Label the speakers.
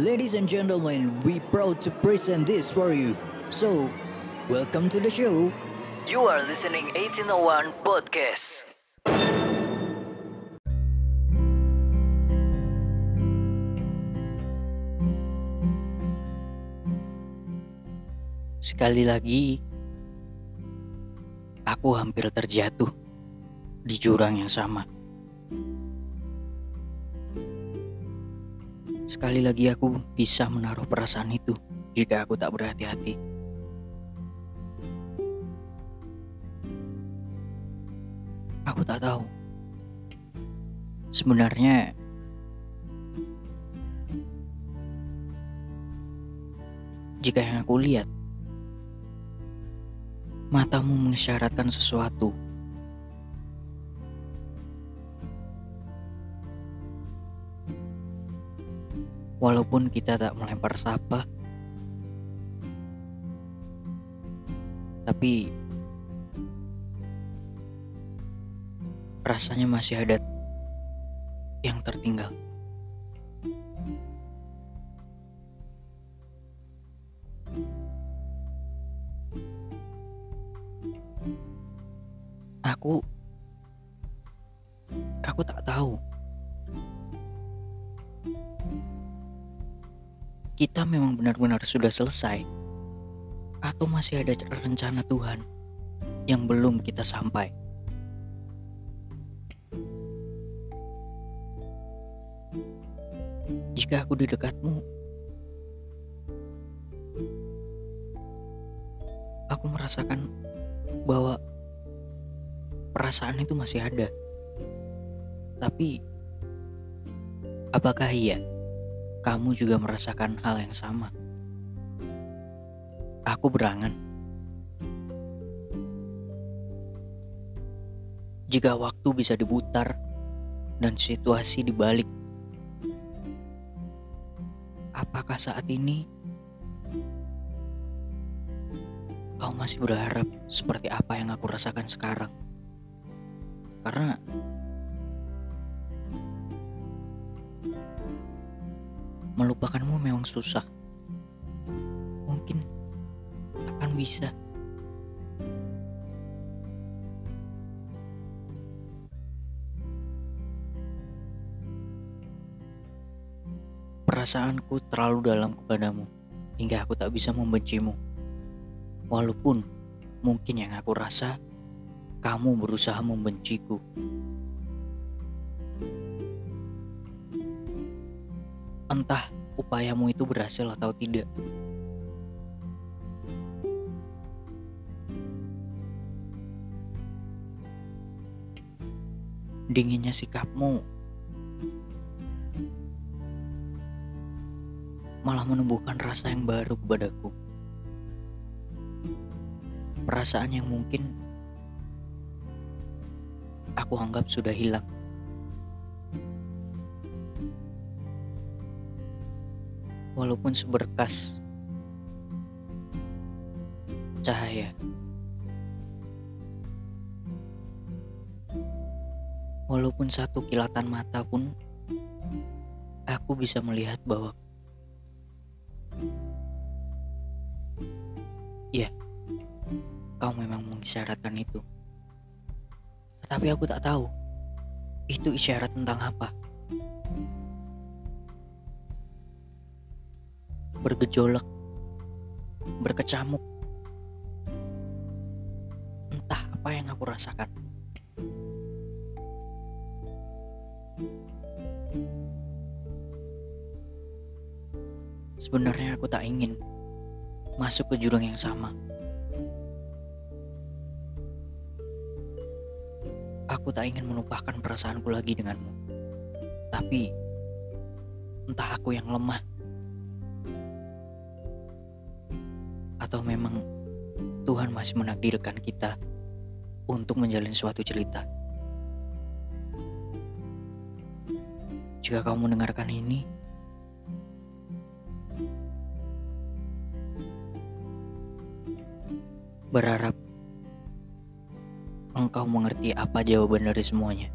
Speaker 1: Ladies and gentlemen, we proud to present this for you. So, welcome to the show. You are listening 1801 Podcast. Sekali lagi, aku hampir terjatuh di jurang yang sama. Sekali lagi aku bisa menaruh perasaan itu jika aku tak berhati-hati. Aku tak tahu. Sebenarnya jika yang aku lihat matamu mengisyaratkan sesuatu walaupun kita tak melempar sapa tapi rasanya masih ada yang tertinggal. Aku aku tak tahu. Kita memang benar-benar sudah selesai atau masih ada rencana Tuhan yang belum kita sampai. Jika aku di dekatmu, aku merasakan bahwa perasaan itu masih ada. Tapi, apakah iya kamu juga merasakan hal yang sama? Aku berangan. Jika waktu bisa diputar dan situasi dibalik, apakah saat ini kau masih berharap seperti apa yang aku rasakan sekarang? Karena melupakanmu memang susah. Mungkin akan bisa. Perasaanku terlalu dalam kepadamu hingga aku tak bisa membencimu. Walaupun mungkin yang aku rasa kamu berusaha membenciku. Entah upayamu itu berhasil atau tidak. Dinginnya sikapmu malah menumbuhkan rasa yang baru kepadaku. Perasaan yang mungkin aku anggap sudah hilang. Walaupun seberkas cahaya. Walaupun satu kilatan mata pun aku bisa melihat bahwa Ya, kau memang mengisyaratkan itu. Tetapi aku tak tahu itu isyarat tentang apa. Bergejolak, berkecamuk. Entah apa yang aku rasakan. Sebenarnya aku tak ingin masuk ke jurang yang sama. Aku tak ingin menumpahkan perasaanku lagi denganmu. Tapi entah aku yang lemah atau memang Tuhan masih menakdirkan kita untuk menjalin suatu cerita. Jika kamu mendengarkan ini, berharap engkau mengerti apa jawaban dari semuanya.